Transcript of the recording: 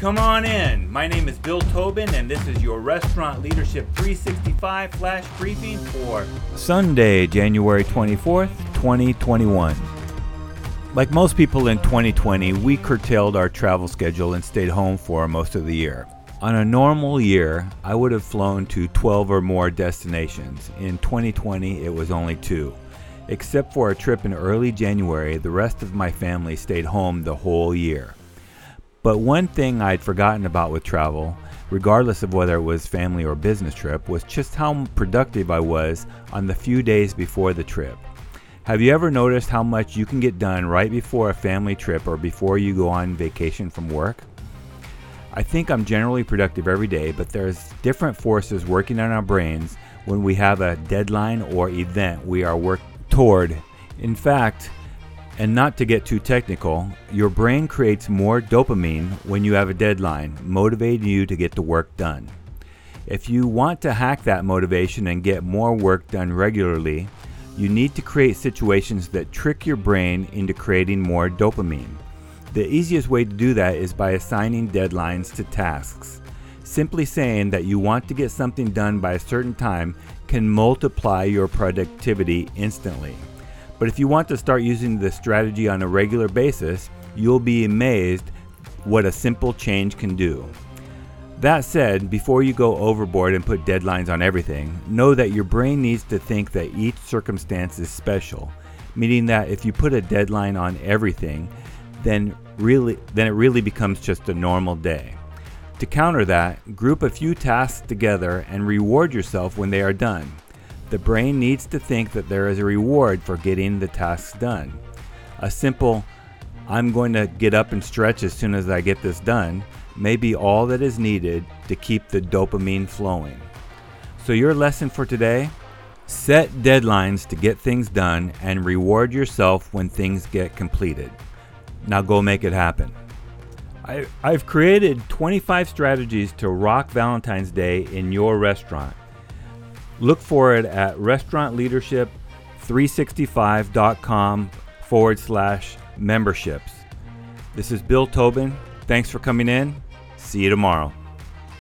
Come on in. My name is Bill Tobin, and this is your Restaurant Leadership 365 flash briefing for Sunday, January 24th, 2021. Like most people in 2020, we curtailed our travel schedule and stayed home for most of the year. On a normal year, I would have flown to 12 or more destinations. In 2020, it was only two. Except for a trip in early January, the rest of my family stayed home the whole year. But one thing I'd forgotten about with travel, regardless of whether it was family or business trip, was just how productive I was on the few days before the trip. Have you ever noticed how much you can get done right before a family trip or before you go on vacation from work? I think I'm generally productive every day, but there's different forces working on our brains when we have a deadline or event we are working toward. In fact, and not to get too technical, your brain creates more dopamine when you have a deadline, motivating you to get the work done. If you want to hack that motivation and get more work done regularly, you need to create situations that trick your brain into creating more dopamine. The easiest way to do that is by assigning deadlines to tasks. Simply saying that you want to get something done by a certain time can multiply your productivity instantly. But if you want to start using this strategy on a regular basis, you'll be amazed what a simple change can do. That said, before you go overboard and put deadlines on everything, know that your brain needs to think that each circumstance is special, meaning that if you put a deadline on everything, then really then it really becomes just a normal day. To counter that, group a few tasks together and reward yourself when they are done. The brain needs to think that there is a reward for getting the tasks done. A simple, I'm going to get up and stretch as soon as I get this done, may be all that is needed to keep the dopamine flowing. So, your lesson for today set deadlines to get things done and reward yourself when things get completed. Now, go make it happen. I, have created 25 strategies to rock Valentine's Day in your restaurant. Look for it at restaurantleadership365.com forward slash memberships. This is Bill Tobin. Thanks for coming in. See you tomorrow.